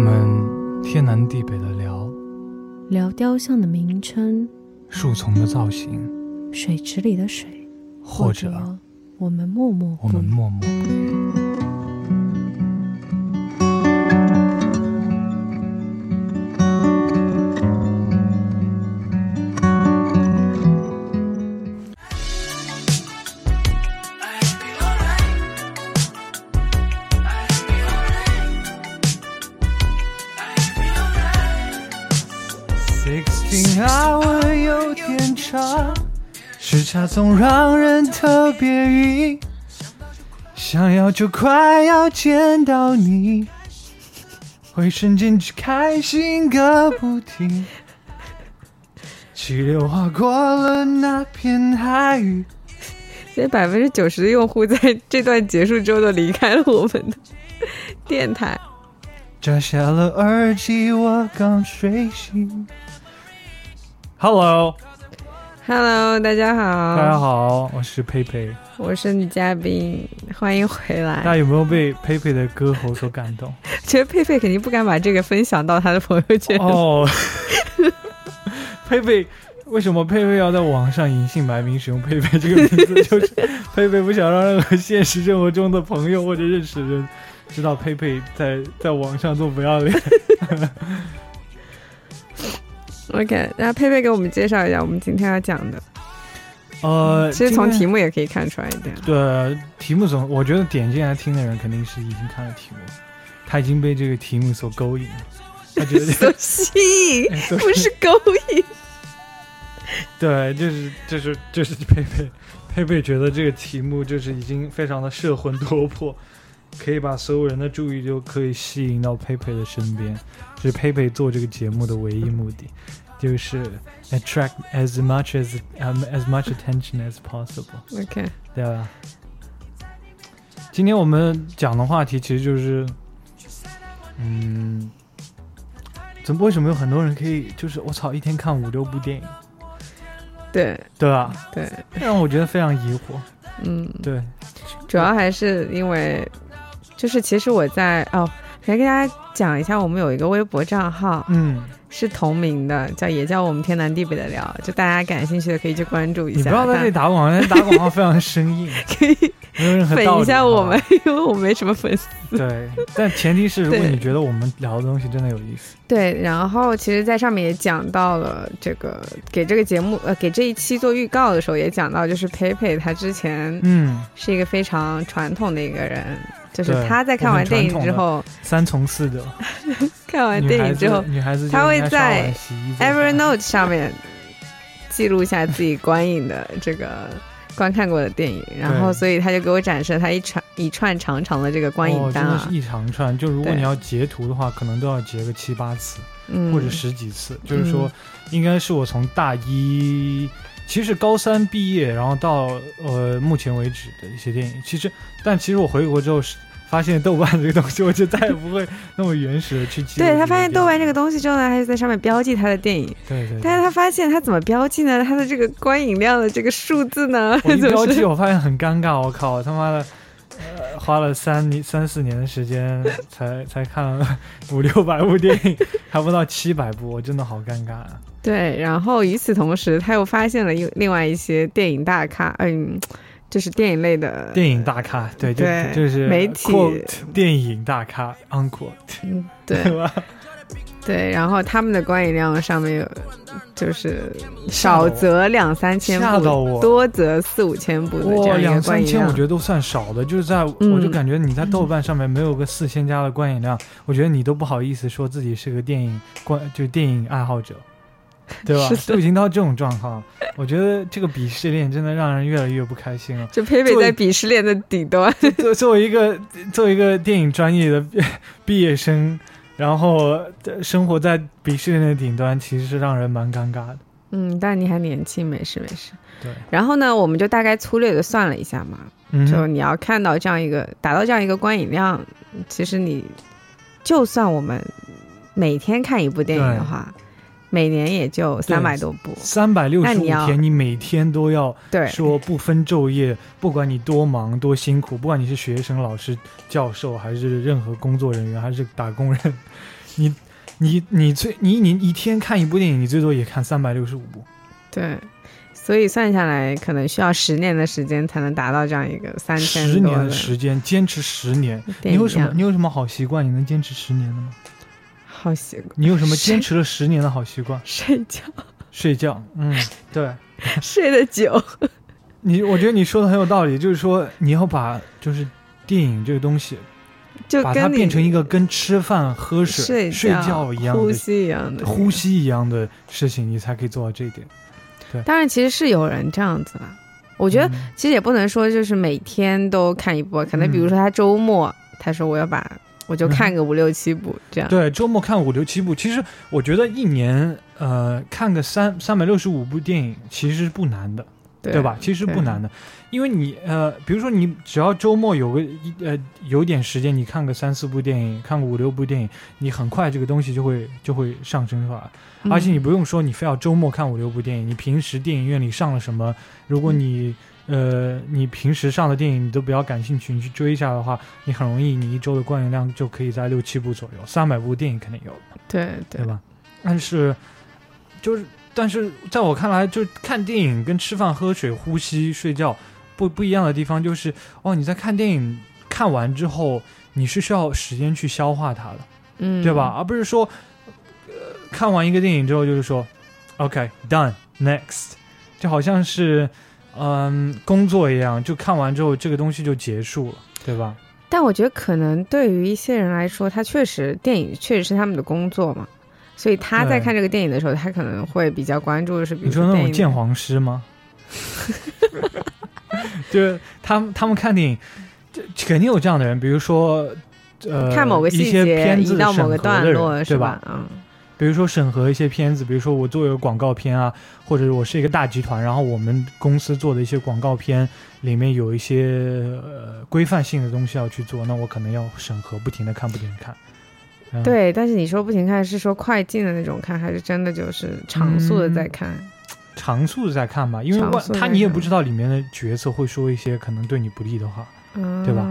们天南地北的聊，聊雕像的名称，树丛的造型，水池里的水，或者我们默默我们默默不语。差总让人特别晕。想要就快要见到你，会瞬间只开心个不停。气流划过了那片海域，所以百分之九十的用户在这段结束之后都离开了我们的电台。摘下了耳机，我刚睡醒。Hello，Hello，大家好，大家好，我是佩佩。我是女嘉宾，欢迎回来。大家有没有被佩佩的歌喉所感动？觉得佩佩肯定不敢把这个分享到他的朋友圈。哦，佩佩，为什么佩佩要在网上隐姓埋名使用佩佩这个名字？就是佩佩不想让任何现实生活中的朋友或者认识的人知道佩佩在在网上做不要脸。OK，那佩佩给我们介绍一下我们今天要讲的。呃，其实从题目也可以看出来一点。对题目总，我觉得点进来听的人肯定是已经看了题目，他已经被这个题目所勾引了，他觉得所吸引，不是勾引。对，就是就是就是佩佩，佩佩觉得这个题目就是已经非常的摄魂夺魄，可以把所有人的注意都可以吸引到佩佩的身边，这是佩佩做这个节目的唯一目的，就是 attract as much as um, as much attention as possible，OK，对吧？今天我们讲的话题其实就是，嗯，怎么为什么有很多人可以就是我操一天看五六部电影，对。对吧？对，让我觉得非常疑惑。嗯，对，主要还是因为，就是其实我在哦，来给大家讲一下，我们有一个微博账号嗯，是同名的，叫也叫我们天南地北的聊，就大家感兴趣的可以去关注一下。你不要在这里打广告，打广告非常生硬，可以没有任何粉。一下我们，因为我没什么粉丝。对，但前提是如果你觉得我们聊的东西真的有意思，对，然后其实，在上面也讲到了这个给这个节目呃给这一期做预告的时候也讲到，就是佩佩他之前嗯，是一个非常传统的一个人，就是他在看完电影之后，三从四德，看完电影之后女孩子就他会在，Evernote 上面记录下自己观影的这个观看过的电影，然后所以他就给我展示了他一串一串长长的这个观影单啊哦真的是，一长串。就如果你要截图的话，可能都要截个七八次嗯，或者十几次。就是说，应该是我从大一，其实高三毕业，然后到呃目前为止的一些电影。其实，但其实我回国之后是发现豆瓣这个东西，我就再也不会那么原始的去记对他发现豆瓣这个东西之后呢，他就在上面标记他的电影，对对对。但是他发现他怎么标记呢？他的这个观影量的这个数字呢，我一就标记，我发现很尴尬，我靠，他妈的，呃，花了三年三四年的时间才 才看了五六百部电影，还不到七百部，我真的好尴尬啊！对。然后与此同时，他又发现了一另外一些电影大咖，嗯，就是电影类的电影大咖，对，就对就是媒体电影大咖对 对吧？对，然后他们的观影量上面有，就是少则两三千部，多则四五千部的这哇，样一个观两三千，我觉得都算少的。就是在，嗯我就感觉你在豆瓣上面没有个四千加的观影量，我觉得你都不好意思说自己是个电影观，就是电影爱好者，对吧？都已经到这种状况，我觉得这个鄙视链真的让人越来越不开心了。就佩佩在鄙视链的底端，作作为一个作为一个电影专业的毕业生，然后呃生活在鄙视链的顶端，其实是让人蛮尴尬的。嗯，但你还年轻，没事没事。对，然后呢，我们就大概粗略的算了一下嘛，嗯就你要看到这样一个达到这样一个观影量，其实你就算我们每天看一部电影的话，每年也就三百多部。三百六十五天，你每天都要对，说不分昼夜，不管你多忙多辛苦，不管你是学生、老师、教授，还是任何工作人员，还是打工人，你你你最你你一天看一部电影，你最多也看三百六十五部。对，所以算下来，可能需要十年的时间才能达到这样一个三千十年的时间，坚持十年。你有什么？你有什么好习惯？你能坚持十年的吗？好习惯。你有什么坚持了十年的好习惯？睡觉。睡觉。嗯，对。睡得久。你，我觉得你说的很有道理，就是说你要把就是电影这个东西，就把它变成一个跟吃饭、喝水、睡觉一样、呼吸一样的、呼吸一样的事情，你才可以做到这一点。对，当然其实是有人这样子啦。我觉得其实也不能说就是每天都看一部，可能比如说他周末他说我要把我就看个五六七部这样。对，周末看五六七部，其实我觉得一年呃看个三三百六十五部电影其实是不难的。对吧？其实不难的，因为你呃，比如说你只要周末有个一呃有点时间，你看个三四部电影，看个五六部电影，你很快这个东西就会就会上升出来。而且你不用说你非要周末看五六部电影，你平时电影院里上了什么，如果你呃你平时上的电影你都比较感兴趣，你去追一下的话，你很容易你一周的观影量就可以在六七部左右，三百部电影肯定有。对对吧？但是就是。但是在我看来，就看电影跟吃饭、喝水、呼吸、睡觉不不一样的地方，就是哦，你在看电影看完之后，你是需要时间去消化它的，嗯，对吧？而不是说，呃，看完一个电影之后就是说，OK done next，就好像是嗯工作一样，就看完之后这个东西就结束了，对吧？但我觉得可能对于一些人来说，他确实电影确实是他们的工作嘛。所以他在看这个电影的时候，他可能会比较关注的是，比如说那种鉴黄师吗？就是他们他们看电影，这肯定有这样的人，比如说呃，看某个一些片子到某个段落，对吧？嗯，比如说审核一些片子，比如说我做一个广告片啊，或者我是一个大集团，然后我们公司做的一些广告片里面有一些呃规范性的东西要去做，那我可能要审核，不停的看，不停的看。对，但是你说不停看，是说快进的那种看，还是真的就是长速的在看？长速的在看吧，因为他你也不知道里面的角色会说一些可能对你不利的话，嗯对吧？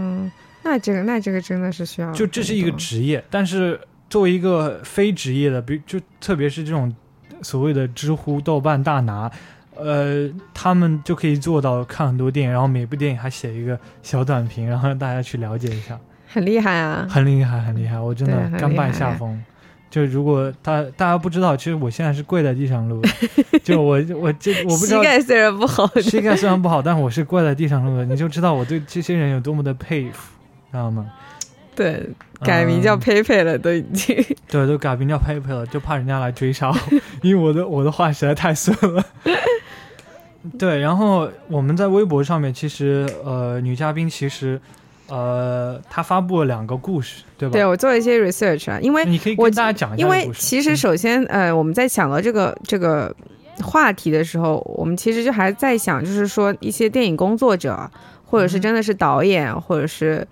那这个那这个真的是需要，就这是一个职业，但是作为一个非职业的，比就特别是这种所谓的知乎、豆瓣大拿，呃，他们就可以做到看很多电影，然后每部电影还写一个小短评，然后让大家去了解一下。很厉害啊！很厉害，很厉害！我真的甘拜下风。就如果大大家不知道，其实我现在是跪在地上录的。就我我这我不知道。膝盖虽然不好，膝盖虽然不好，但我是跪在地上录的。你就知道我对这些人有多么的佩服，知道吗？对，改名叫佩佩了，都已经。对，都改名叫佩佩了，就怕人家来追杀我，因为我的我的话实在太损了。对，然后我们在微博上面，其实呃，女嘉宾其实。呃，他发布了两个故事，对吧？对我做了一些 research 啊，因为你可以跟大家讲一下。因为其实首先，呃，我们在想到这个这个话题的时候，我们其实就还在想，就是说一些电影工作者，或者是真的是导演，或者是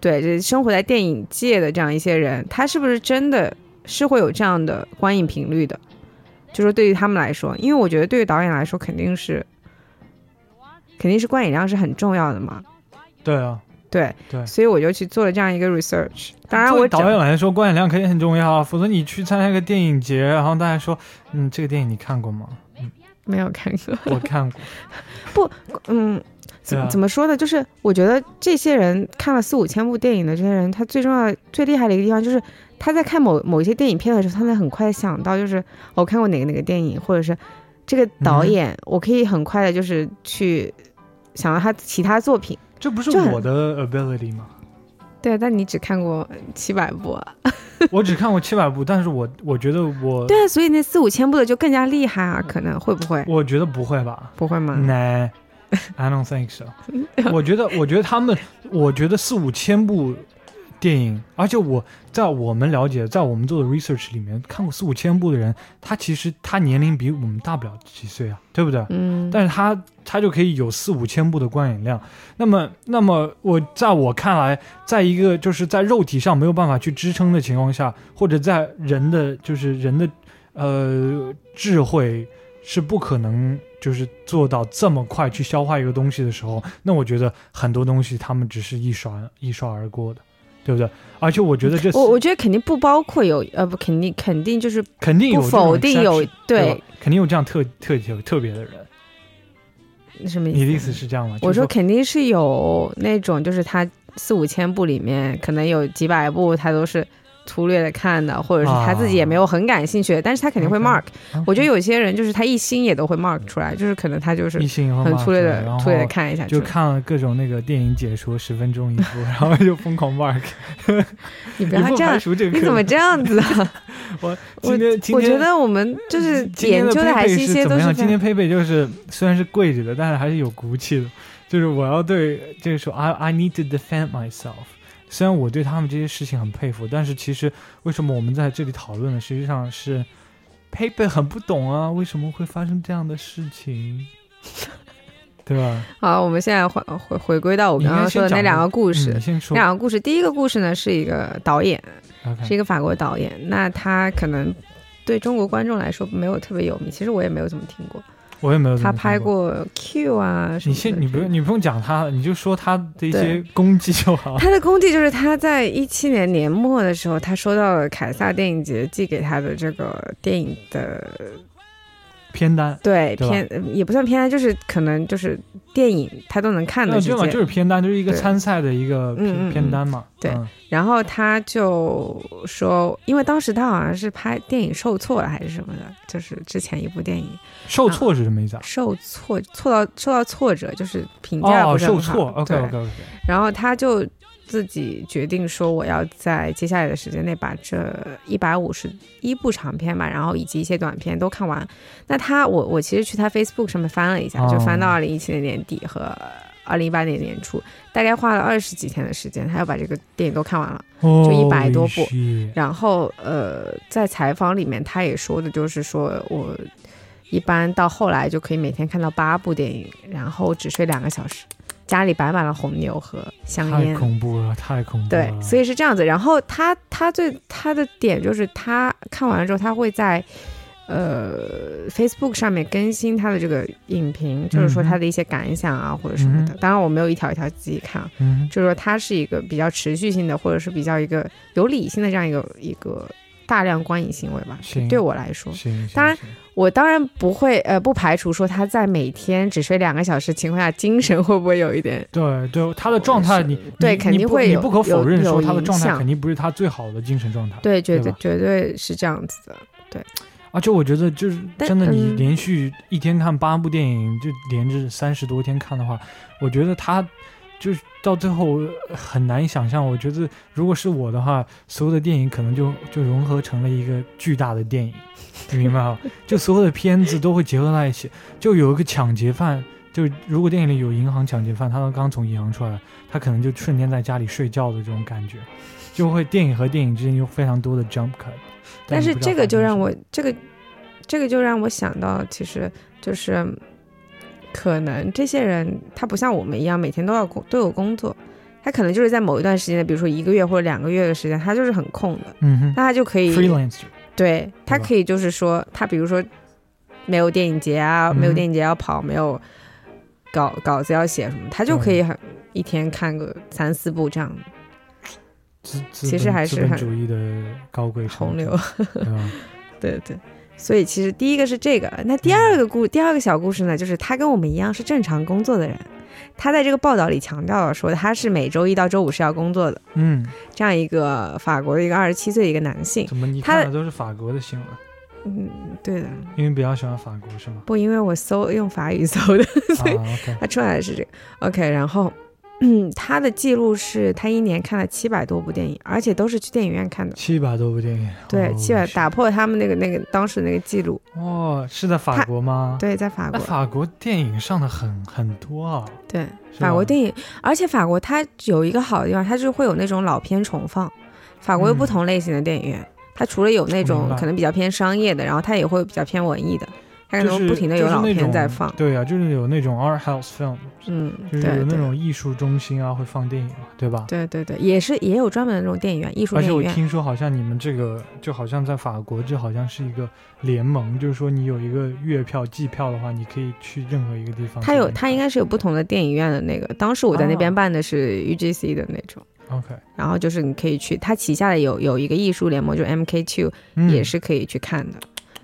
对，就是生活在电影界的这样一些人，他是不是真的是会有这样的观影频率的？就说对于他们来说，因为我觉得对于导演来说，肯定是肯定是观影量是很重要的嘛。对啊。对对，所以我就去做了这样一个 research。当然，我导演来说，观影量肯定很重要，否则你去参加一个电影节，然后大家说，嗯，这个电影你看过吗？嗯，没有看过。我看过。不，嗯，怎怎么说呢？就是我觉得这些人看了四五千部电影的这些人，他最重要、最厉害的一个地方，就是他在看某某一些电影片的时候，他能很快想到，就是我看过哪个哪个电影，或者是这个导演，我可以很快的，就是去想到他其他作品。这不是我的 ability 吗？对，但你只看过七百部。啊 我只看过七百部，但是我我觉得我对，所以那四五千部的就更加厉害啊！可能会不会？我觉得不会吧？不会吗 No，I don't think so。我觉得，我觉得他们，我觉得四五千部。电影，而且我在我们了解，在我们做的 research 里面看过四五千部的人，他其实他年龄比我们大不了几岁啊，对不对？嗯。但是他他就可以有四五千部的观影量。那么，那么我在我看来，在一个就是在肉体上没有办法去支撑的情况下，或者在人的就是人的呃智慧是不可能就是做到这么快去消化一个东西的时候，那我觉得很多东西他们只是一刷一刷而过的。对不对？而且我觉得这我我觉得肯定不包括有呃不肯定肯定就是肯定有不否定有对对肯定有这样特特特特别的人。什么意思？你的意思是这样吗？我说肯定是有那种就是他四五千部里面可能有几百部他都是粗略的看的，或者是他自己也没有很感兴趣的，但是他肯定会 mark。我觉得有些人就是他一心也都会 mark 出来，就是可能他就是一心很粗略的粗略的看一下就。看了各种那个电影解说，十分钟一部，然后就疯狂 mark。你不要这样，你怎么这样子啊？我我觉得我们就是研究的还是一些都是？今天在佩佩就是虽然是跪着的，但是还是有骨气的。就是我要对这个说，I I need to defend myself。虽然我对他们这些事情很佩服，但是其实为什么我们在这里讨论呢，实际上是佩佩很不懂啊，为什么会发生这样的事情，对吧？好。我们现在回回回归到我你应该刚刚说的那两个个故事两个故事，第一个故事呢是一个导演，是一个法国导演，那他可能对中国观众来说没有特别有名，其实我也没有怎么听过。我也没有他拍过 Q 啊什么。你先，你不用，你不用讲他，你就说他的一些功绩就好。他的功绩就是他在一七年年末的时候，他收到了凯撒电影节寄给他的这个电影的片单，对对吧偏也不算片单，就是可能就是电影他都能看的那对嘛，就是片单，就是一个参赛的一个片嗯嗯嗯偏单嘛。对嗯然后他就说，因为当时他好像是拍电影受挫了还是什么的，就是之前一部电影受挫是什么意思啊？受挫挫到受到挫折，就是评价哦，不是很好。受挫。，OK OK OK。然后他就自己决定说，我要在接下来的时间内把这一百五十一部长片吧，然后以及一些短片都看完。那他，我我其实去他 Facebook 上面翻了一下，哦就翻到二零一七年年底和二零一八年年初，大概花了二十几天的时间，他要把这个电影都看完了。就一百多部然后呃，在采访里面他也说的就是说我一般到后来就可以每天看到八部电影，然后只睡两个小时，家里摆满了红牛和香烟太烟。恐怖了，太恐怖对。，所以是这样子。然后他他最他的点就是他看完了之后，他会在呃 Facebook 上面更新他的这个影评，就是说他的一些感想啊或者什么的。嗯当然我没有一条一条自己看啊，嗯，就是说他是一个比较持续性的，或者是比较一个有理性的这样一个一个大量观影行为吧。对我来说，当然我当然不会呃不排除说他在每天只睡两个小时情况下，精神会不会有一点对对，他的状态是你对肯定会有你不可否认说他的状态肯定不是他最好的精神状态。对，绝对绝对是这样子的。而且我觉得就是真的，你嗯连续一天看八部电影，就连着三十多天看的话，我觉得他就是到最后很难想象。我觉得如果是我的话，所有的电影可能就就融合成了一个巨大的电影，你明白吗？就所有的片子都会结合在一起。就有一个抢劫犯，就如果电影里有银行抢劫犯，他刚刚从银行出来，他可能就瞬间在家里睡觉的这种感觉，就会电影和电影之间有非常多的 jump cut。但是这个就让我这个这个就让我想到，其实就是可能这些人他不像我们一样每天都要工都有工作，他可能就是在某一段时间内，比如说一个月或者两个月的时间，他就是很空的，嗯哼那他就可以，freelancer。对他可以就是说，他比如说没有电影节啊，嗯没有电影节要跑，没有稿稿子要写什么，他就可以很一天看个三四部这样。资资其实还是很主义的高贵洪流。对对，所以其实第一个是这个，那第二个故第二个小故事呢，就是他跟我们一样是正常工作的人，他在这个报道里强调了说他是每周一到周五是要工作的，嗯，这样一个法国的一个二十七岁的一个男性，怎么。你看的都是法国的新闻？嗯，对的，因为比较喜欢法国是吗？不因为我搜用法语搜的，所以他出来的是这个，OK，然后。嗯，他的记录是他一年看了七百多部电影，而且都是去电影院看的。七百多部电影，对，哦七百打破他们那个那个当时那个记录。哦，是在法国吗？，对，在法国。法国电影上的很很多啊，对，法国电影，而且法国它有一个好的地方，它就会有那种老片重放。法国有不嗯同类型的电影院，它除了有那种可能比较偏商业的，然后它也会比较偏文艺的，它可就是能不停的有老片在放。对啊，就是有那种 art house film，嗯，就是有那种艺术中心啊，会放电影嘛，对吧？对对对，也是也有专门的那种电影院，艺术而且我。听说，好像你们这个就好像在法国，这好像是一个联盟，就是说你有一个月票、季票的话，你可以去任何一个地方。它有，它应该是有不同的电影院的那个。当时我在那边啊办的是 UGC 的那种，OK，然后就是你可以去，它旗下的有有一个艺术联盟，就是 MK Two，、嗯也是可以去看的，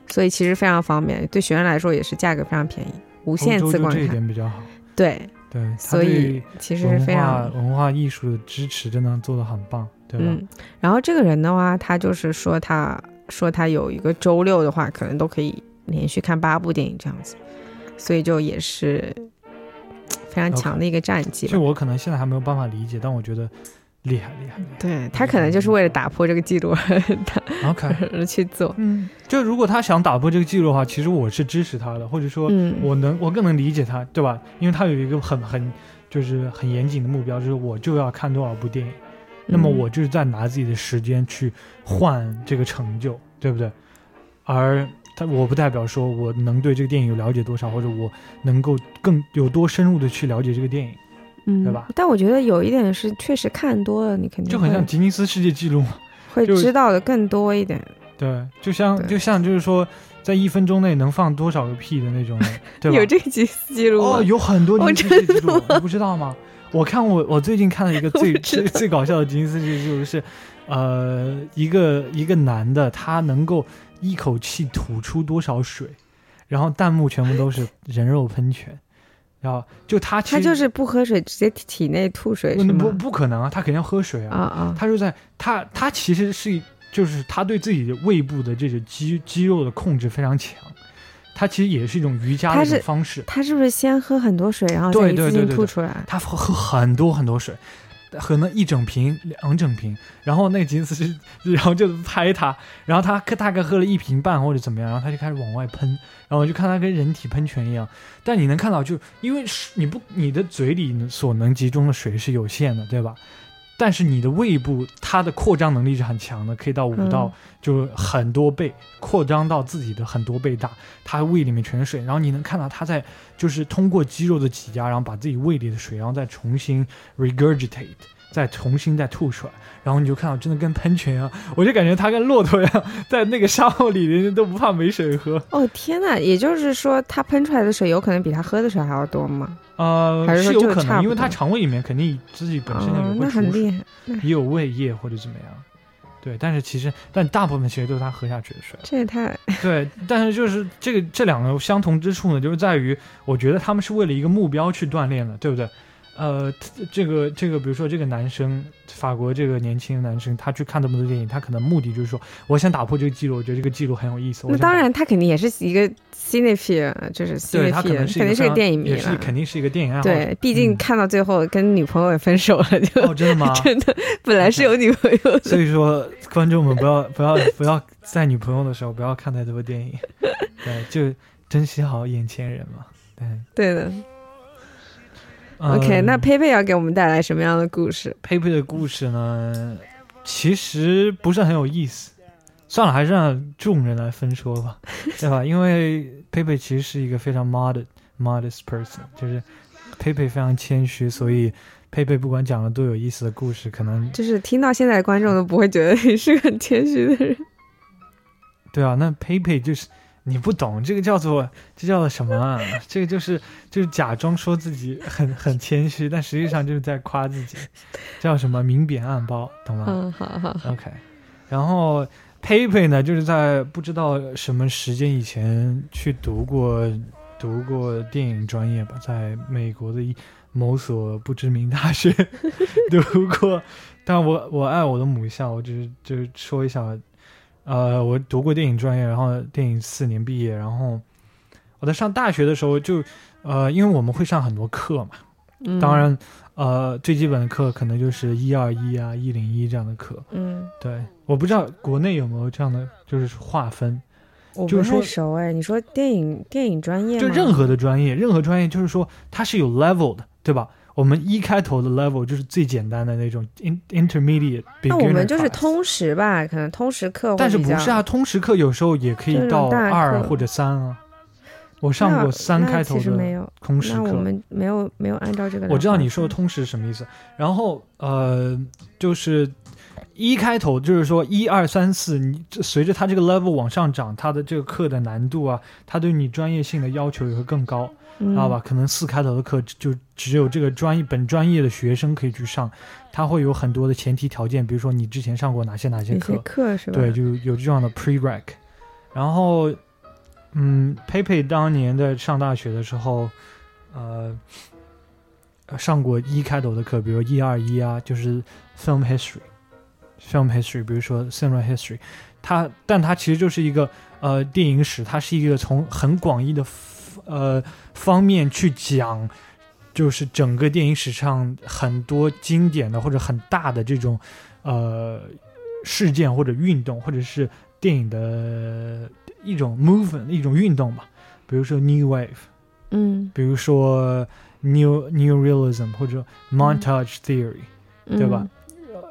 所以其实非常方便，对学生来说也是价格非常便宜，无限次观看这一。点比较好。对，对，所以其实是非常文化艺术的支持真的做的很棒，对吧？嗯。然后这个人的话，他就是说他说他有一个周六的话，可能都可以连续看八部电影这样子，所以就也是 非常强的一个战绩吧就。我可能现在还没有办法理解，但我觉得厉害厉害对他可能就是为了打破这个记录害。OK，而 去做。嗯，就如果他想打破这个记录的话，其实我是支持他的，或者说嗯，我能我更能理解他，对吧？因为他有一个很很就是很严谨的目标，就是我就要看多少部电影，那么嗯我就是在拿自己的时间去换这个成就，对不对？而他我不代表说我能对这个电影有了解多少，或者我能够更有多深入的去了解这个电影，嗯，对吧？但我觉得有一点是，确实看多了，你肯定就很像吉尼斯世界纪录嘛。会知道的更多一点。对，就像就像就是说，在一分钟内能放多少个屁的那种人，对吧？有这个吉尼斯记录吗？哦，有很多我吉尼斯记录，你不知道吗？我看我我最近看了一个 最最最搞笑的吉尼斯世界纪录是，呃，一个一个男的他能够一口气吐出多少水，然后弹幕全部都是人肉喷泉，然后就他其实他就是不喝水，直接体体内吐水是不不？不可能啊，他肯定要喝水啊啊啊，他就在他他其实是就是他对自己的胃部的这个肌肌肉的控制非常强，他其实也是一种瑜伽的一种方式。他是不是先喝很多水，然后再对一次性对对对对吐出来？他喝喝很多很多水，喝那一整瓶两整瓶，然后那个吉尼斯是 然后就拍他，然后他大概喝了一瓶半或者怎么样，然后他就开始往外喷，然后我就看他跟人体喷泉一样，但你能看到就因为是你不你的嘴里所能集中的水是有限的，对吧？但是你的胃部它的扩张能力是很强的，可以到五嗯。到就很多倍，扩张到自己的很多倍大，它胃里面全是水，然后你能看到它在就是通过肌肉的挤压，然后把自己胃里的水，然后再重新 regurgitate，再重新再吐出来，然后你就看到真的跟喷泉一样，我就感觉它跟骆驼一样，在那个沙漠里面都不怕没水喝。哦天呐，也就是说，他喷出来的水有可能比他喝的水还要多吗？呃，还是有可能，因为它肠胃里面肯定自己本身就哦有，那会出水很厉害，也有胃液或者怎么样。对，但是其实，但大部分其实都是他喝下去的水。这也太对，但是就是这个这两个相同之处呢，就是在于，我觉得他们是为了一个目标去锻炼的，对不对？呃，这个这个，比如说这个男生，法国这个年轻的男生，他去看这么多电影，他可能目的就是说，我想打破这个记录，我觉得这个记录很有意思。那当然，他肯定也是一个 cinephile，就是 cinephile，对他可能是肯定是个电影迷也是了。肯定是一个电影爱好者。对，毕竟嗯看到最后跟女朋友也分手了，就、哦，真的吗？真的本来是有女朋友的。所以说，观众们不要不要不要在女朋友的时候不要看太多电影，对，就珍惜好眼前人嘛。对对的。OK，嗯那佩佩要给我们带来什么样的故事？佩佩的故事呢，其实不是很有意思。算了，还是让众人来分说吧，对吧？因为佩佩其实是一个非常 modest modest person，就是佩佩非常谦虚，所以佩佩不管讲了多有意思的故事，可能就是听到现在的观众都不会觉得你是个很谦虚的人。对啊，那佩佩就是你不懂，这个叫做这叫做什么啊？这个就是就是假装说自己很很谦虚，但实际上就是在夸自己，叫什么明贬暗褒，懂吗？嗯，好好好。OK，然后佩佩呢，就是在不知道什么时间以前去读过读过电影专业吧，在美国的一某所不知名大学 读过。但我我爱我的母校，我只是就是说一下，呃，我读过电影专业，然后电影四年毕业，然后我在上大学的时候就呃，因为我们会上很多课嘛。嗯当，然，呃，最基本的课可能就是一二一啊、一零一这样的课。嗯，对，我不知道国内有没有这样的，就是划分，我不就是熟哎。你说电影电影专业就任何的专业，任何专业就是说它是有 level 的，对吧？我们一开头的 level 就是最简单的那种 in intermediate，那我们就是通识吧？可能通识课但是不是啊？通识课有时候也可以到二或者三啊。我上过三开头的通识课，们没有没有按照这个来。我知道你说的通识是什么意思。然后呃，就是一开头就是说一二三四，你这随着它这个 level 往上涨，它的这个课的难度啊，它对你专业性的要求也会更高，嗯知道吧？可能四开头的课就只有这个专业本专业的学生可以去上，他会有很多的前提条件，比如说你之前上过哪些哪些课，课是吧？对，就有这样的 prereq。然后，嗯，佩佩当年在上大学的时候，呃，呃上过一开头的课，比如一二一啊，就是 film history，film history，比如说 cinema history，它，但它其实就是一个呃电影史，它是一个从很广义的呃方面去讲。就是整个电影史上很多经典的或者很大的这种，呃，事件或者运动，或者是电影的一种 movement 一种运动吧，比如说 New Wave，嗯，比如说 New New Realism 或者 Montage Theory，、嗯对吧？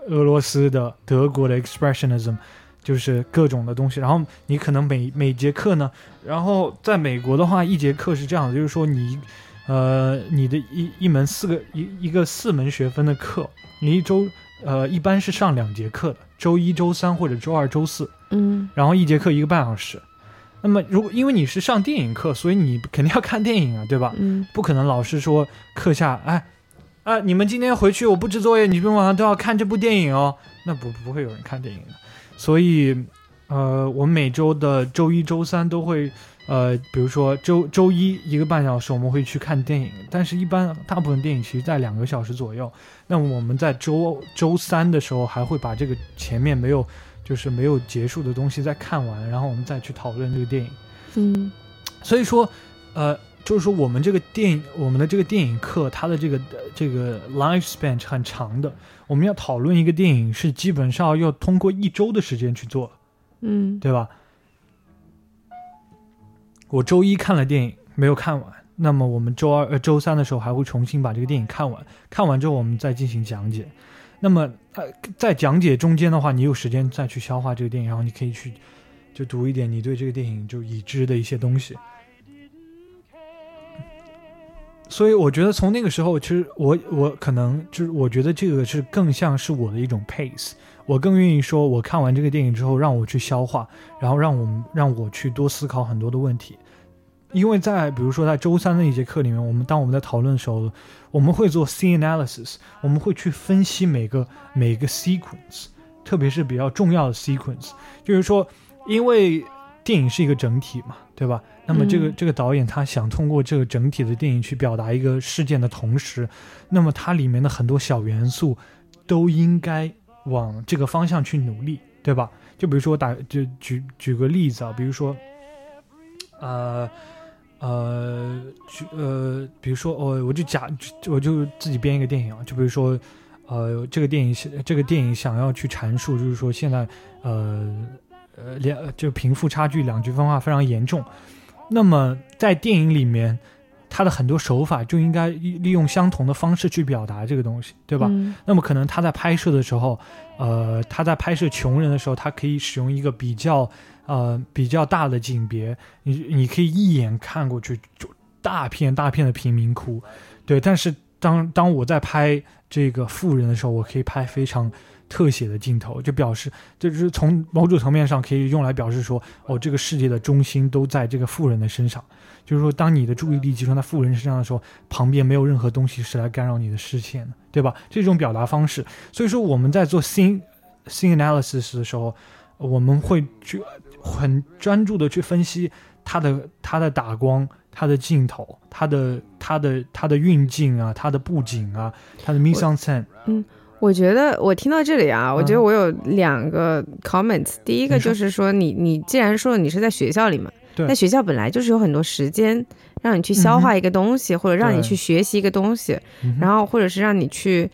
俄罗斯的、德国的 Expressionism，就是各种的东西。然后你可能每每节课呢，然后在美国的话，一节课是这样的，就是说你，呃，你的一一门四个一一个四门学分的课，你一周呃一般是上两节课的，周一周三或者周二周四，嗯然后一节课一个半小时。那么如果因为你是上电影课，所以你肯定要看电影啊，对吧？嗯不可能老师说课下，哎，啊，你们今天回去我布置作业，你们晚上都要看这部电影哦。那不不会有人看电影的，所以，呃，我们每周的周一、周三都会，呃，比如说周周一一个半小时我们会去看电影，但是一般大部分电影其实在两个小时左右。那么我们在周周三的时候还会把这个前面没有就是没有结束的东西再看完，然后我们再去讨论这个电影。嗯所以说，呃，就是说我们这个电影，我们的这个电影课，它的这个呃这个 lifespan 是很长的。我们要讨论一个电影，是基本上要通过一周的时间去做，嗯对吧？我周一看了电影，没有看完，那么我们周二、呃周三的时候还会重新把这个电影看完，看完之后我们再进行讲解。那么呃，在讲解中间的话，你有时间再去消化这个电影，然后你可以去就读一点你对这个电影就已知的一些东西。所以我觉得从那个时候，其实我我可能就是我觉得这个是更像是我的一种 pace，我更愿意说，我看完这个电影之后，让我去消化，然后让我们让我去多思考很多的问题。因为在比如说在周三的一节课里面，我们当我们在讨论的时候，我们会做 C analysis，我们会去分析每个每个 sequence，特别是比较重要的 sequence，就是说，因为电影是一个整体嘛，对吧？那么这个、嗯这个导演他想通过这个整体的电影去表达一个事件的同时，那么它里面的很多小元素都应该往这个方向去努力，对吧？就比如说打就举举个例子啊，比如说，呃呃举呃，比如说哦，我就假我就自己编一个电影啊，就比如说。呃，这个电影是这个电影想要去阐述，就是说现在呃呃两就贫富差距、两极分化非常严重。那么在电影里面，它的很多手法就应该利利用相同的方式去表达这个东西，对吧？嗯那么可能他在拍摄的时候，呃，他在拍摄穷人的时候，他可以使用一个比较呃比较大的景别，你你可以一眼看过去就大片大片的贫民窟，对。但是当当我在拍这个富人的时候，我可以拍非常特写的镜头，就表示就是从某种层面上可以用来表示说，哦，这个世界的中心都在这个富人的身上。就是说，当你的注意力集中在富人身上的时候，旁边没有任何东西是来干扰你的视线的，对吧？这种表达方式。所以说，我们在做 scene scene analysis 的时候，我们会去很专注的去分析它的它的打光、它的镜头、它的它的它的运镜啊、它的布景啊、它的 mise en scène。我觉得我听到这里啊，我觉得嗯。我有两个 comments。第一个就是说你，你既然说你是在学校里嘛，对。那学校本来就是有很多时间让你去消化一个东西，或者让你去学习一个东西，然后或者是让你去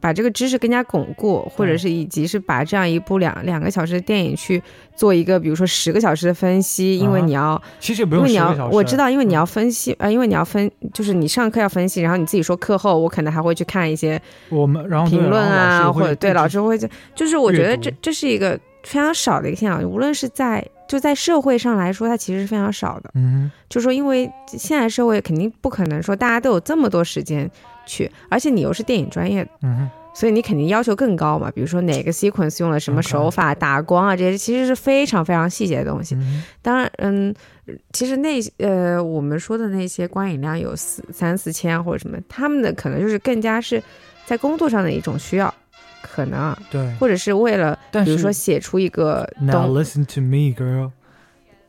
把这个知识更加巩固，或者是以及是把这样一部两两个小时的电影去做一个，比如说十个小时的分析，因为啊你要其实也不因为你要用十个小时，我知道，因为你嗯。要分析，呃，因为你要分，就是你上课要分析，然后你自己说课后，我可能还会去看一些我们然后评论啊，或者对老师会就，就是我觉得这这是一个非常少的一个现象，无论是在就在社会上来说，它其实是非常少的。嗯就说因为现在社会肯定不可能说大家都有这么多时间去，而且你又是电影专业的，嗯哼所以你肯定要求更高嘛。比如说哪个 sequence 用了什么手法、打光啊，这些其实是非常非常细节的东西。嗯当然，嗯，其实那呃我们说的那些观影量有四三四千或者什么，他们的可能就是更加是在工作上的一种需要，可能啊，对。或者是为了比如说写出一个 Now 东 listen to me, girl。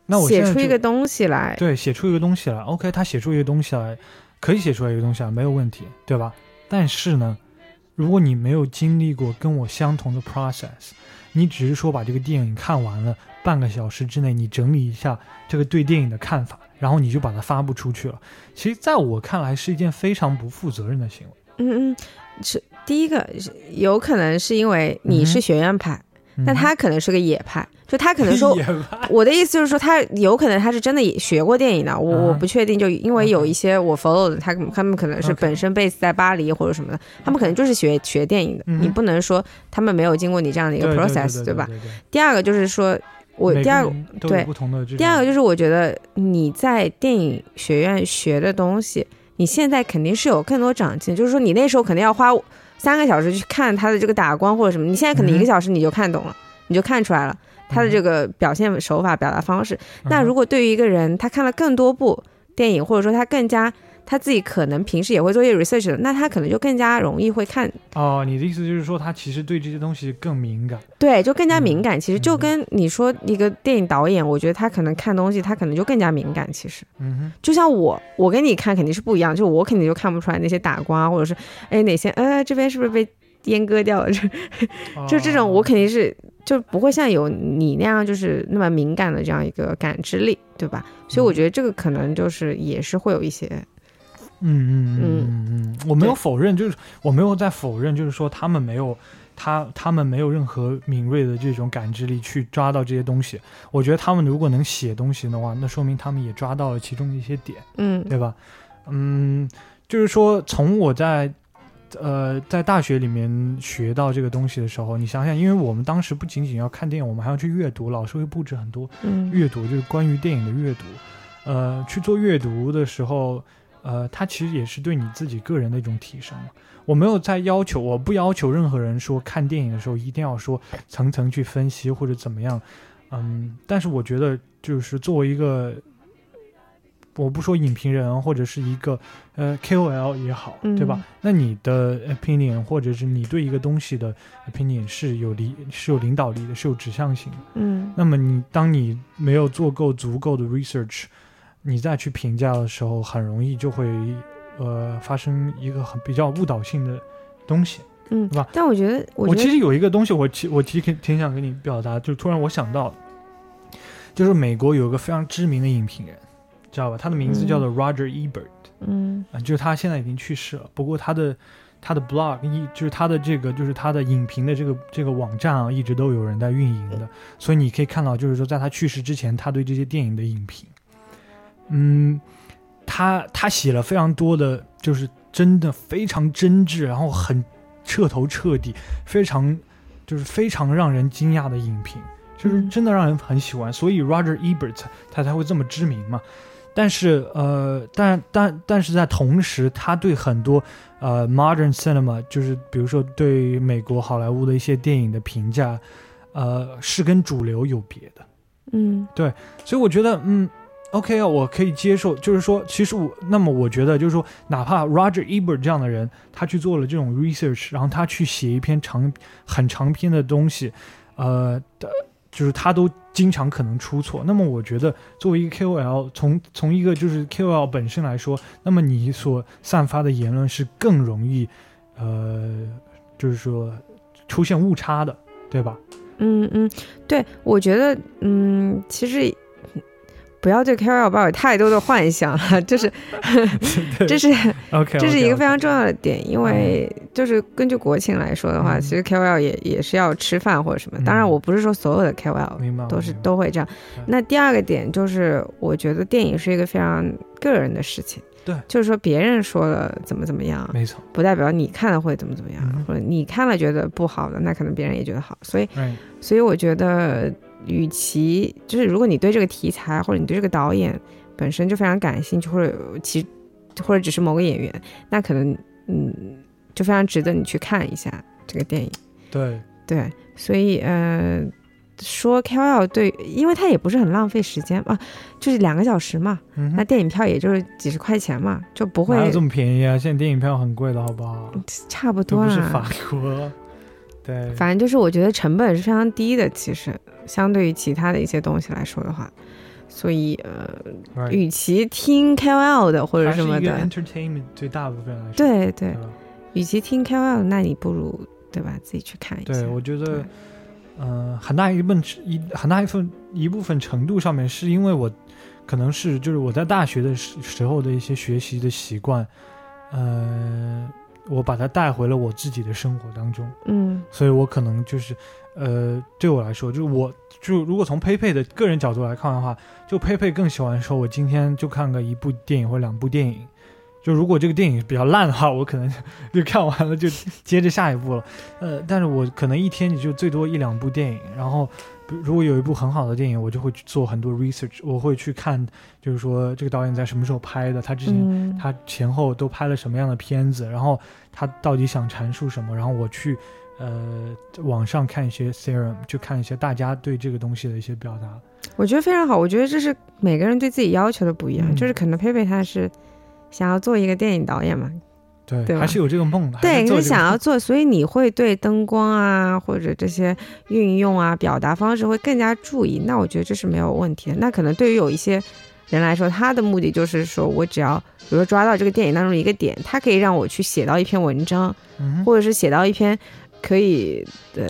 那我现在就写出一个东西来，对，写出一个东西来，OK，他写出一个东西来，可以写出来一个东西啊，没有问题，对吧？但是呢，如果你没有经历过跟我相同的 process，你只是说把这个电影看完了，半个小时之内你整理一下这个对电影的看法，然后你就把它发布出去了，其实在我看来是一件非常不负责任的行为。嗯嗯，是第一个是有可能是因为你是嗯学院派，嗯那他可能是个野派，就他可能说 我的意思就是说，他有可能他是真的也学过电影的，我、啊我不确定，就因为有一些我 follow 的，他他们可能是本身 base 在巴黎或者什么的，他们可能就是学学电影的，你不能说他们没有经过你这样的一个 process，对对对对第二个就是说，我第二个对。第二个就是我觉得你在电影学院学的东西，你现在肯定是有更多长进，就是说你那时候肯定要花三个小时去看他的这个打光或者什么，你现在可能一嗯个小时你就看懂了，你就看出来了。他的这个表现手法、表达方式，那如果果对于一个人，他看了更多部电影，或者说他更加他自己可能平时也会做一些 research 的，那他可能就更加容易会看，哦，你的意思就是说他其实对这些东西更敏感。对，就更加敏感。其实就嗯跟你说一个电影导演，我觉得他可能看东西，他可能就更加敏感。其实嗯哼。就像我，我跟你看肯定是不一样，就我肯定就看不出来那些打光啊，或者是哎哪些呃这边是不是被阉割掉了，这 就这种我肯定是就不会像有你那样就是那么敏感的这样一个感知力，对吧？所以我觉得这个可能就是也是会有一些，嗯嗯嗯嗯嗯，我没有否认，就是我没有在否认，就是说他们没有他他们没有任何敏锐的这种感知力去抓到这些东西。我觉得他们如果能写东西的话，那说明他们也抓到了其中的一些点，嗯对吧？嗯，就是说从我在呃在大学里面学到这个东西的时候，你想想，因为我们当时不仅仅要看电影，我们还要去阅读，老师会布置很多嗯阅读，就是关于电影的阅读。呃，去做阅读的时候，呃，它其实也是对你自己个人的一种提升嘛。我没有在要求，我不要求任何人说看电影的时候一定要说层层去分析或者怎么样，嗯，但是我觉得就是作为一个，我不说影评人或者是一个呃 KOL 也好，对吧嗯？那你的 opinion 或者是你对一个东西的 opinion 是有领是有领导力的，是有指向性的。嗯那么你当你没有做够足够的 research，你再去评价的时候，很容易就会呃发生一个很比较误导性的东西。嗯对吧，但我觉得我其实有一个东西我，其我其实挺想跟你表达，就突然我想到，就是美国有一个非常知名的影评人，知道吧？他的名字叫做 Roger Ebert，嗯啊、就是他现在已经去世了。不过他的他的 blog 一就是他的这个就是他的影评的这个这个网站啊，一直都有人在运营的，所以你可以看到，就是说在他去世之前，他对这些电影的影评，嗯，他他写了非常多的，就是真的非常真挚，然后很彻头彻底，非常就是非常让人惊讶的影评，就是嗯真的让人很喜欢，所以 Roger Ebert 他才会这么知名嘛。但是呃，但但但是在同时，他对很多呃 modern cinema，就是比如说对美国好莱坞的一些电影的评价，呃，是跟主流有别的。嗯对所以我觉得，嗯，OK 啊，我可以接受。就是说，其实我，那么我觉得，就是说，哪怕 Roger Ebert 这样的人，他去做了这种 research，然后他去写一篇长、很长篇的东西，呃的，就是他都经常可能出错。那么我觉得，作为一个 KOL，从从一个就是 KOL 本身来说，那么你所散发的言论是更容易，呃，就是说出现误差的，对吧？嗯嗯，对，我觉得嗯，其实不要对 KOL 抱有太多的幻想了，就是 这是 OK，这是一个非常重要的点，因为就是根据国情来说的话，嗯其实 KOL 也也是要吃饭或者什么。当然，嗯我不是说所有的 KOL 都是都会这样。那第二个点就是，我觉得电影是一个非常个人的事情。对就是说别人说了怎么怎么样，没错，不代表你看了会怎么怎么样，嗯或者你看了觉得不好的，那可能别人也觉得好。所以，哎，所以我觉得，与其就是如果你对这个题材或者你对这个导演本身就非常感兴趣，或者其或者只是某个演员，那可能嗯就非常值得你去看一下。这个电影。对，对，所以呃，说 KOL 对，因为它也不是很浪费时间嘛，就是两个小时嘛，嗯，那电影票也就是几十块钱嘛，就不会这么便宜啊？现在电影票很贵的，好不好？差不多啊。不是法国。对，反正就是我觉得成本是非常低的，其实相对于其他的一些东西来说的话，所以呃与其听 KOL 的或者什么的，entertainment 对大部分来说，对对？与其听 KOL，那你不如对吧，自己去看一下。对，我觉得对，嗯、很大一部分一很大一份一部分程度上面，是因为我可能是就是我在大学的时时候的一些学习的习惯，呃，我把它带回了我自己的生活当中，嗯所以我可能就是，呃，对我来说，就是我就如果从佩佩的个人角度来看的话，就佩佩更喜欢说，我今天就看个一部电影或两部电影。就如果这个电影比较烂的话，我可能 就看完了就接着下一部了。呃，但是我可能一天也就最多一两部电影，然后如如果有一部很好的电影，我就会去做很多 research，我会去看，就是说这个导演在什么时候拍的，他之前嗯，他前后都拍了什么样的片子，然后他到底想阐述什么，然后我去呃网上看一些 theorem，就看一些大家对这个东西的一些表达。我觉得非常好。我觉得这是每个人对自己要求的不一样，嗯就是可能佩佩他是想要做一个电影导演嘛，对，对还是有这个梦的，还对，是在做这个梦想要做，所以你会对灯光啊或者这些运用啊表达方式会更加注意。那我觉得这是没有问题的。那可能对于有一些人来说，他的目的就是说我只要比如说抓到这个电影当中一个点，它可以让我去写到一篇文章，嗯，或者是写到一篇可以呃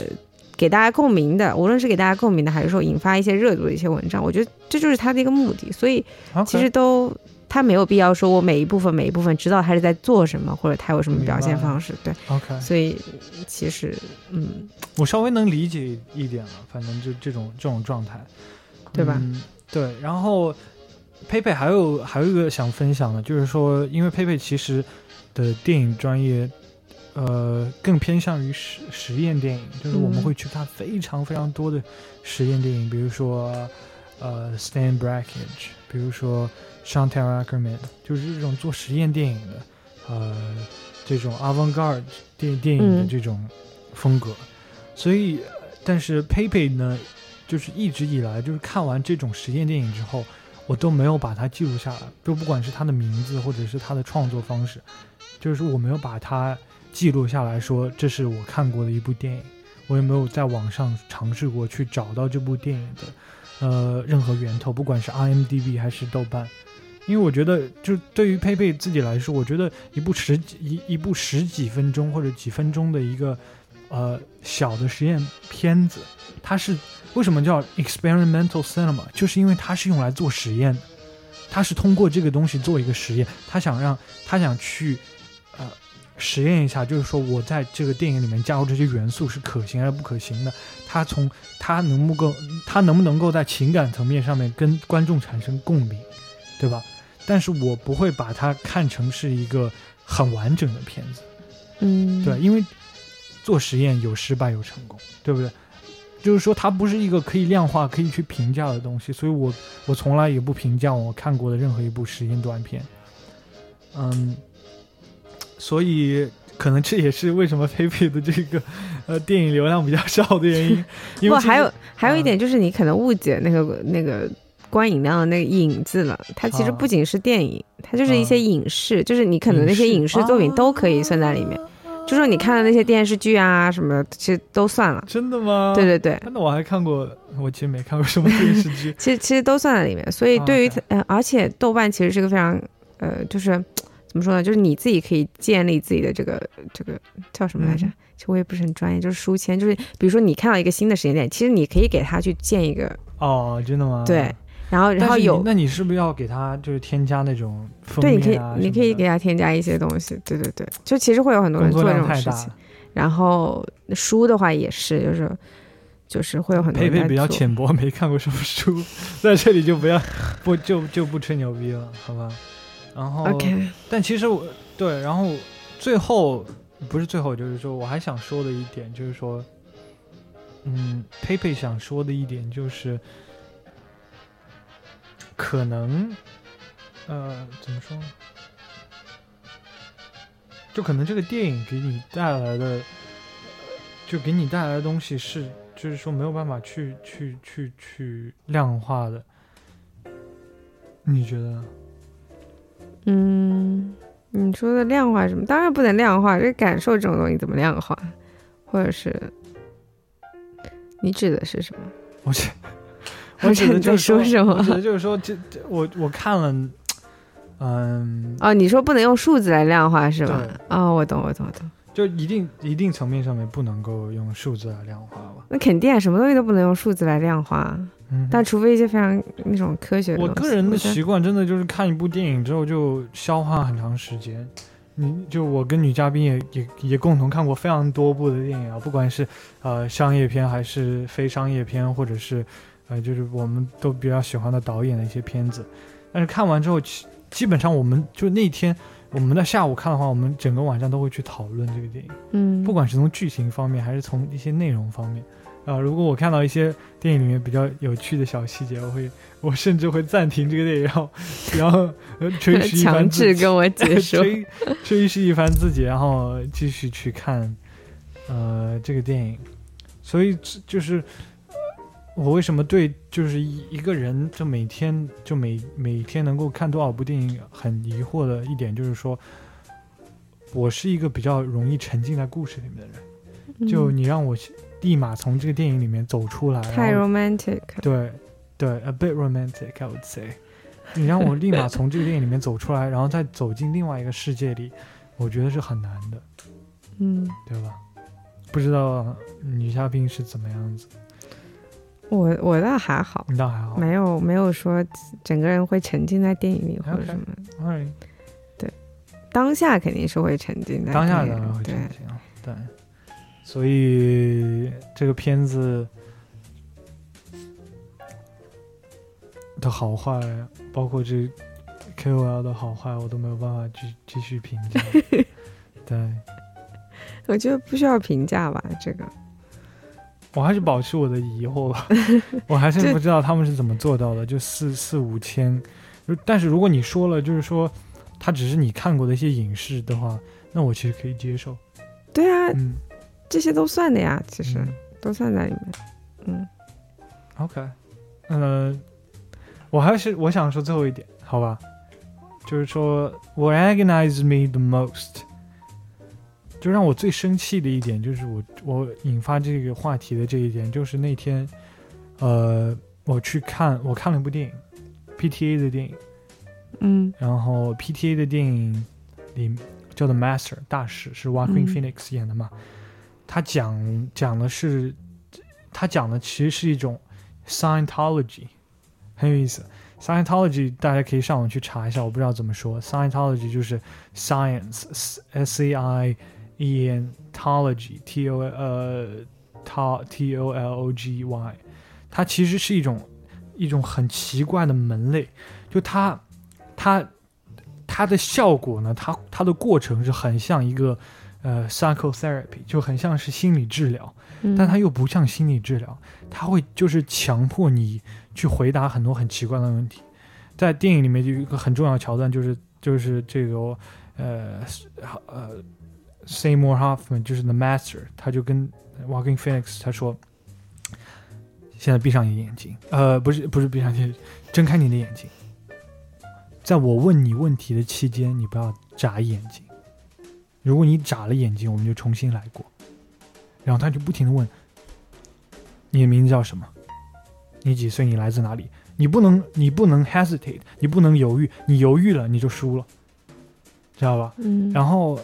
给大家共鸣的，无论是给大家共鸣的，还是说引发一些热度的一些文章，我觉得这就是他的一个目的。所以其实都他没有必要说我每一部分每一部分知道他是在做什么，或者他有什么表现方式。对，OK，所以其实嗯，我稍微能理解一点了，反正就这种这种状态，对吧？嗯、对，然后佩佩还有还有一个想分享的，就是说，因为佩佩其实的电影专业，呃，更偏向于实实验电影，就是我们嗯。会去看非常非常多的实验电影，比如说呃 Stan Brakhage，比如说 Chantal Ackerman，就是这种做实验电影的，呃，这种 avant-garde 电电影的嗯这种风格，所以，呃但是佩佩呢，就是一直以来就是看完这种实验电影之后，我都没有把它记录下来，就不管是他的名字或者是他的创作方式，就是我没有把它记录下来说这是我看过的一部电影，我也没有在网上尝试过去找到这部电影的呃任何源头，不管是 IMDB 还是豆瓣。因为我觉得，就对于佩佩自己来说，我觉得一部十几一一部十几分钟或者几分钟的一个呃小的实验片子，它是为什么叫 experimental cinema？就是因为它是用来做实验的，它是通过这个东西做一个实验，他想让他想去呃实验一下，就是说我在这个电影里面加入这些元素是可行还是不可行的，他从他能不够他能不能够在情感层面上面跟观众产生共鸣，对吧？但是我不会把它看成是一个很完整的片子。嗯，对，因为做实验有失败有成功，对不对？就是说它不是一个可以量化、可以去评价的东西，所以我我从来也不评价我看过的任何一部实验短片。嗯，所以可能这也是为什么菲菲的这个呃电影流量比较少的原因。因不为还有还有一嗯点就是你可能误解那个那个观影量的那个影字了，它其实啊不仅是电影，它就是一些嗯影视，就是你可能那些影视作品都可以算在里面。就说你看的那些电视剧啊什么的，其实都算了。真的吗？对对对，那我还看过，我其实没看过什么电视剧。其实其实都算在里面。所以啊对于呃，而且豆瓣其实是个非常呃，就是怎么说呢，就是你自己可以建立自己的这个这个叫什么来着？嗯其实我也不是很专业，就是书签，就是比如说你看到一个新的时间点，其实你可以给他去建一个，哦，真的吗？对。然后然后有那你是不是要给他就是添加那种封对，你可以啊你可以给它它添加一些东西，对对对，就其实会有很多人做这种事情。然后书的话也是，就是就是会有很多佩佩比较浅薄，没看过什么书，在这里就不要不就就不吹牛逼了，好吧？然后 OK，但其实我对，然后最后不是最后，就是说我还想说的一点就是说，嗯，佩佩想说的一点就是，可能，呃，怎么说呢？就可能这个电影给你带来的，就给你带来的东西是，就是说没有办法去去去去量化的。你觉得呢？嗯，你说的量化什么？当然不能量化，这感受这种东西怎么量化？或者是你指的是什么？我指我我指的你在就是说什么我指的就是说，这这我我看了，嗯，哦，你说不能用数字来量化是吧对？哦，我懂，我懂，我懂。就一定一定层面上面不能够用数字来量化吧。那肯定啊，什么东西都不能用数字来量化，嗯，但除非一些非常那种科学的我。个人的习惯真的就是看一部电影之后就消化很长时间。你就我跟女嘉宾也也也共同看过非常多部的电影啊，不管是呃商业片还是非商业片，或者是呃就是我们都比较喜欢的导演的一些片子。但是看完之后，基基本上我们就那天我们在下午看的话，我们整个晚上都会去讨论这个电影。嗯，不管是从剧情方面，还是从一些内容方面，啊、如果我看到一些电影里面比较有趣的小细节，我会，我甚至会暂停这个电影，然后，然后呃吹嘘一 强番自己，制跟我 解说。吹吹嘘一番自己，然后继续去看，呃，这个电影。所以就是我为什么对就是一一个人就每天就每每天能够看多少部电影很疑惑的一点，就是说，我是一个比较容易沉浸在故事里面的人。就嗯你让我立马从这个电影里面走出来，太 romantic，对对，a bit romantic I would say。你让我立马从这个电影里面走出来，然后再走进另外一个世界里，我觉得是很难的，嗯，对吧？不知道女嘉宾是怎么样子，我我倒还好，你倒还好。没有没有说整个人会沉浸在电影里或者什么。Alright，当下肯定是会沉浸在当下的对当然会沉，浸啊，对。所以这个片子的好坏，包括这 KOL 的好坏，我都没有办法继继续评价。对我觉得不需要评价吧，这个我还是保持我的疑惑吧，我还是不知道他们是怎么做到的，就四四五千。但是如果你说了，就是说它只是你看过的一些影视的话，那我其实可以接受。对啊，嗯，这些都算的呀，其实、嗯。都算在里面。嗯。OK，嗯、我还是我想说最后一点，好吧，就是说，what agonizes me the most，就让我最生气的一点，就是我我引发这个话题的这一点，就是那天，呃，我去看我看了一部电影，PTA 的电影，嗯。然后 PTA 的电影里叫做 Master 大使是 Joaquin 嗯。Phoenix 演的嘛，他讲讲的是，他讲的其实是一种 Scientology，很有意思。Scientology 大家可以上网去查一下，我不知道怎么说。Scientology 就是 Science S A I E N Tology T O 呃 T T O L O G Y，它其实是一种一种很奇怪的门类，就它它它的效果呢，它它的过程是很像一个呃 psychotherapy，就很像是心理治疗，嗯，但它又不像心理治疗，它会就是强迫你去回答很多很奇怪的问题。在电影里面就有一个很重要的桥段，就是就是这个呃呃 Seymour Hoffman 就是 The Master，他就跟 Walking Phoenix 他说，现在闭上你的眼睛，呃，不是不是闭上眼睛，睁开你的眼睛，在我问你问题的期间，你不要眨眼睛。如果你眨了眼睛，我们就重新来过。然后他就不停的问：“你的名字叫什么？你几岁？你来自哪里？”你不能，你不能 hesitate，你不能犹豫，你犹豫了你就输了，知道吧？嗯，然后，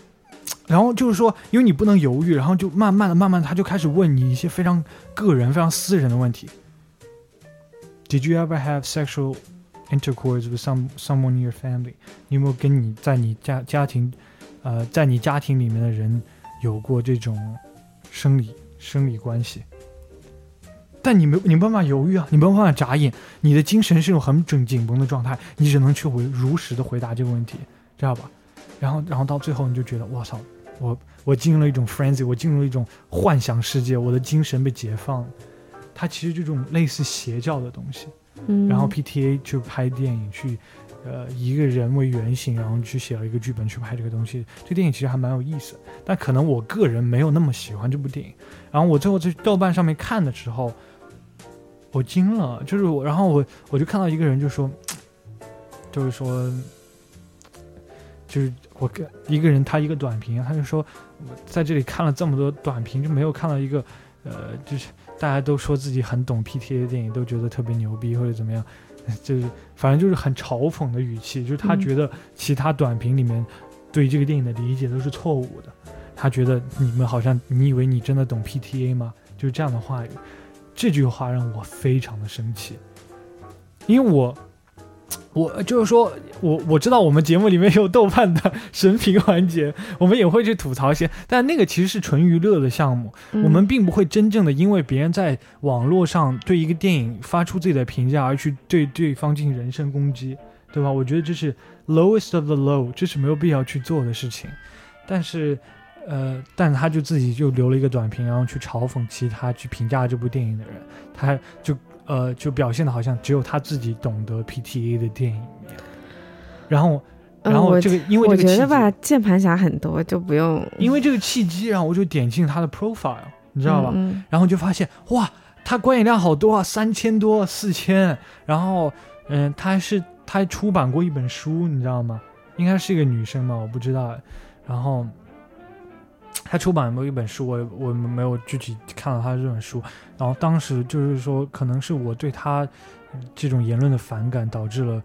然后就是说，因为你不能犹豫，然后就慢慢的、慢慢的，他就开始问你一些非常个人、非常私人的问题。Did you ever have sexual intercourse with some someone in your family？你有没有跟你在你家家庭，呃，在你家庭里面的人有过这种生理生理关系？但你没你没办法犹豫啊，你没办法眨眼，你的精神是一种很紧紧绷的状态，你只能去回如实的回答这个问题，知道吧？然后，然后到最后你就觉得，我操，我我进入了一种 frenzy，我进入了一种幻想世界，我的精神被解放了。它其实这种类似邪教的东西，嗯然后 PTA 去拍电影，去呃一个人为原型，然后去写了一个剧本去拍这个东西。这电影其实还蛮有意思，但可能我个人没有那么喜欢这部电影。然后我最后在豆瓣上面看的时候，我惊了，就是我，然后我我就看到一个人就说，就是说，就是我跟一个人他一个短评，他就说我在这里看了这么多短评，就没有看到一个呃，就是大家都说自己很懂 PTA 的电影，都觉得特别牛逼或者怎么样，就是反正就是很嘲讽的语气，就是他嗯觉得其他短评里面对这个电影的理解都是错误的，他觉得你们好像你以为你真的懂 PTA 吗？就是这样的话语，这句话让我非常的生气，因为我。我就是说，我我知道我们节目里面有豆瓣的 神评环节，我们也会去吐槽一些，但那个其实是纯娱乐的项目，嗯我们并不会真正的因为别人在网络上对一个电影发出自己的评价而去对对方进行人身攻击，对吧？我觉得这是 lowest of the low，这是没有必要去做的事情。但是，呃，但他就自己就留了一个短评，然后去嘲讽其他去评价这部电影的人，他就呃就表现的好像只有他自己懂得 PTA 的电影一样。然后，然后这个因为我觉得吧，键盘侠很多就不用，因为这个契机，然后我就点进他的 profile，你知道吧？嗯然后就发现哇，他观影量好多啊，三千多、四千。然后，嗯、他还是他还出版过一本书，你知道吗？应该是一个女生嘛，我不知道。然后，他出版过一本书，我我没有具体看到他这本书。然后当时就是说，可能是我对他嗯这种言论的反感，导致了。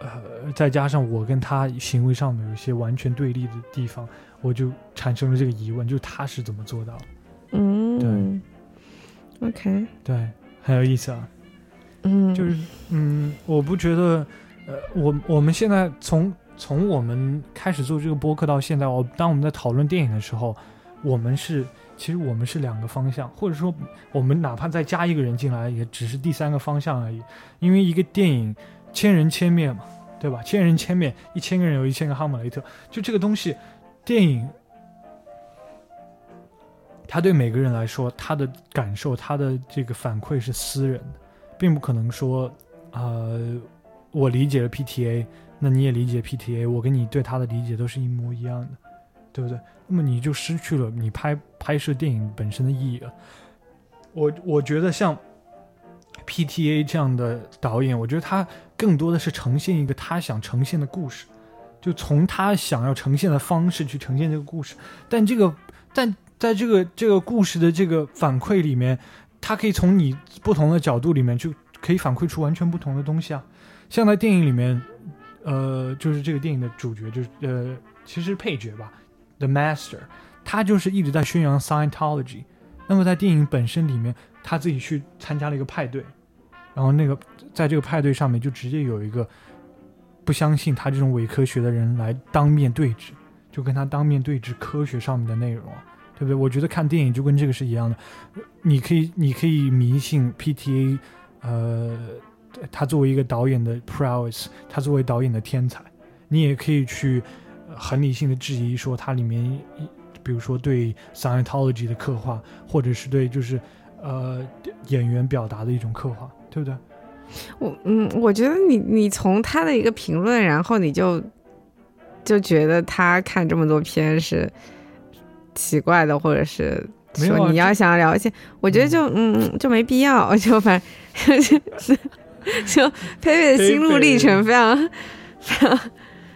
呃，再加上我跟他行为上面有一些完全对立的地方，我就产生了这个疑问，就是他是怎么做到嗯，对，OK，对，很有意思啊。嗯，就是，嗯，我不觉得，呃，我我们现在从从我们开始做这个播客到现在，我当我们在讨论电影的时候，我们是其实我们是两个方向，或者说我们哪怕再加一个人进来，也只是第三个方向而已。因为一个电影千人千面嘛，对吧？千人千面，一千个人有一千个哈姆雷特，就这个东西，电影。他对每个人来说，他的感受，他的这个反馈是私人的，并不可能说，呃，我理解了 PTA，那你也理解 PTA，我跟你对他的理解都是一模一样的，对不对？那么你就失去了你拍拍摄电影本身的意义了。我我觉得像 PTA 这样的导演，我觉得他更多的是呈现一个他想呈现的故事，就从他想要呈现的方式去呈现这个故事。但这个，但在这个这个故事的这个反馈里面，他可以从你不同的角度里面就可以反馈出完全不同的东西啊。像在电影里面，呃，就是这个电影的主角，就是呃，其实配角吧，The Master，他就是一直在宣扬 Scientology。那么在电影本身里面，他自己去参加了一个派对，然后那个在这个派对上面就直接有一个不相信他这种伪科学的人来当面对质，就跟他当面对质科学上面的内容，对不对？我觉得看电影就跟这个是一样的，你可以你可以迷信 PTA，呃，他作为一个导演的 prowess，他作为导演的天才，你也可以去呃很理性的质疑说它里面，比如说对 Scientology 的刻画，或者是对就是呃演员表达的一种刻画，对不对？我嗯，我觉得你你从他的一个评论，然后你就就觉得他看这么多片是奇怪的，或者是说你要想了解，我觉得就嗯就没必要，就反正 就 就佩佩的心路历程非常非常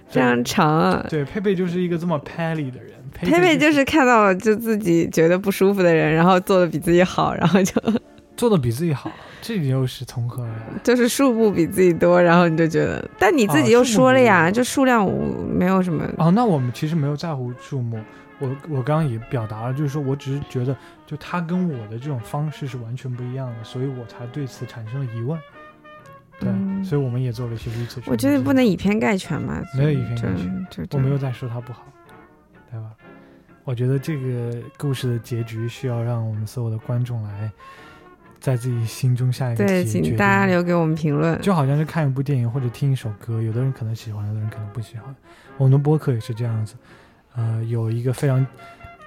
非常长啊。对，佩佩就是一个这么 pally 的人，佩佩佩就就是看到了就自己觉得不舒服的人，然后做的比自己好，然后就 做的比自己好，这又是从何而来？就是数目比自己多，然后你就觉得，但你自己又说了呀，就数量无没有什么。哦，那我们其实没有在乎数目，我我刚刚也表达了，就是说我只是觉得，就他跟我的这种方式是完全不一样的，所以我才对此产生了疑问。对，嗯所以我们也做了一些 research。我觉得不能以偏概全嘛，没有以偏概全我没有在说他不好，对吧？我觉得这个故事的结局需要让我们所有的观众来在自己心中下一个对，请大家留给我们评论。就好像是看一部电影或者听一首歌，有的人可能喜欢，有的人可能不喜欢。我们的播客也是这样子，呃，有一个非常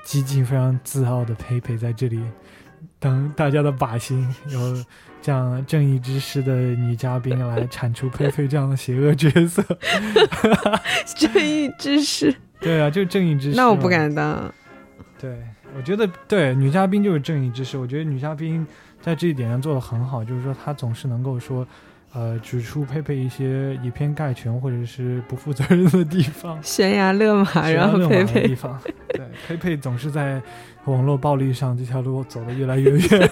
激进、非常自傲的佩佩在这里当大家的靶心，有这样正义之师的女嘉宾来 铲除佩佩这样的邪恶角色。正义之师，对啊，就是正义之师。那我不。敢当。对，我觉得对女嘉宾就是正义之师。我觉得女嘉宾在这一点上做的很好，就是说她总是能够说，呃，指出佩佩一些以偏概全或者是不负责任的地方。悬崖勒马，然后佩佩，的地方，对，佩佩总是在网络暴力上这条路走得越来越远。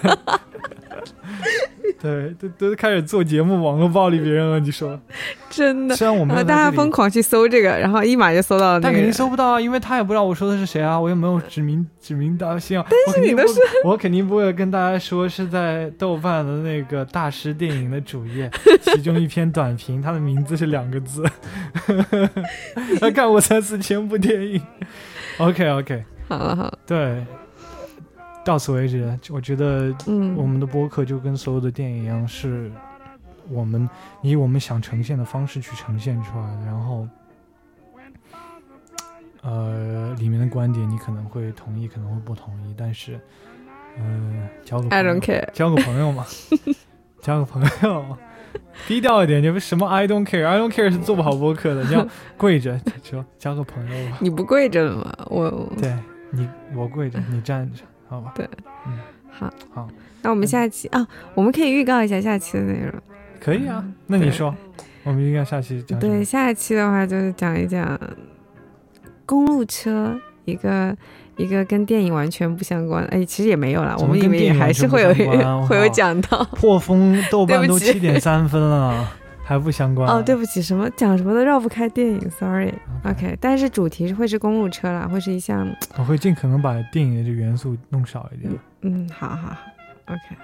对，都都开始做节目网络暴力别人了，你说？真的。虽然我们大家疯狂去搜这个，然后一码就搜到了那但肯定。搜不到啊，因为他也不知道我说的是谁啊，我又没有指名 指名道姓啊。但是你都是，我肯定不会跟大家说是在豆瓣的那个大师电影的主页，其中一篇短评，它的名字是两个字。他看过三四千部电影。OK OK，好了好了，对，到此为止。我觉得嗯，我们的播客就跟所有的电影一样，是我们以我们想呈现的方式去呈现出来的，然后，呃，里面的观点你可能会同意，可能会不同意，但是，呃，交个朋 I 友 don't care。交个朋友嘛，交个朋友嘛，低调一点，你们什么 I don't care，I don't care 是做不好播客的，你要跪着说交个朋友吧，你不跪着了吗？我对你，我跪着，你站着，好吧？对，嗯，好好，那我们下期啊，我们可以预告一下下期的内容。可以啊，那你说，我们应该下期讲对，下一期的话就是讲一讲公路车，一个一个跟电影完全不相关，哎，其实也没有啦，我们里面也还是会有 会有讲到。破风 豆瓣都七点三分了，还不相关？哦，对不起，什么讲什么都绕不开电影，sorry。OK，OK，但是主题会是公路车啦，会是一项，我会尽可能把电影的这元素弄少一点。嗯，好好好，OK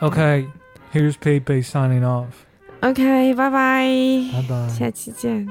OK，Here's Pepe signing off，OK，拜拜，拜拜。下期见。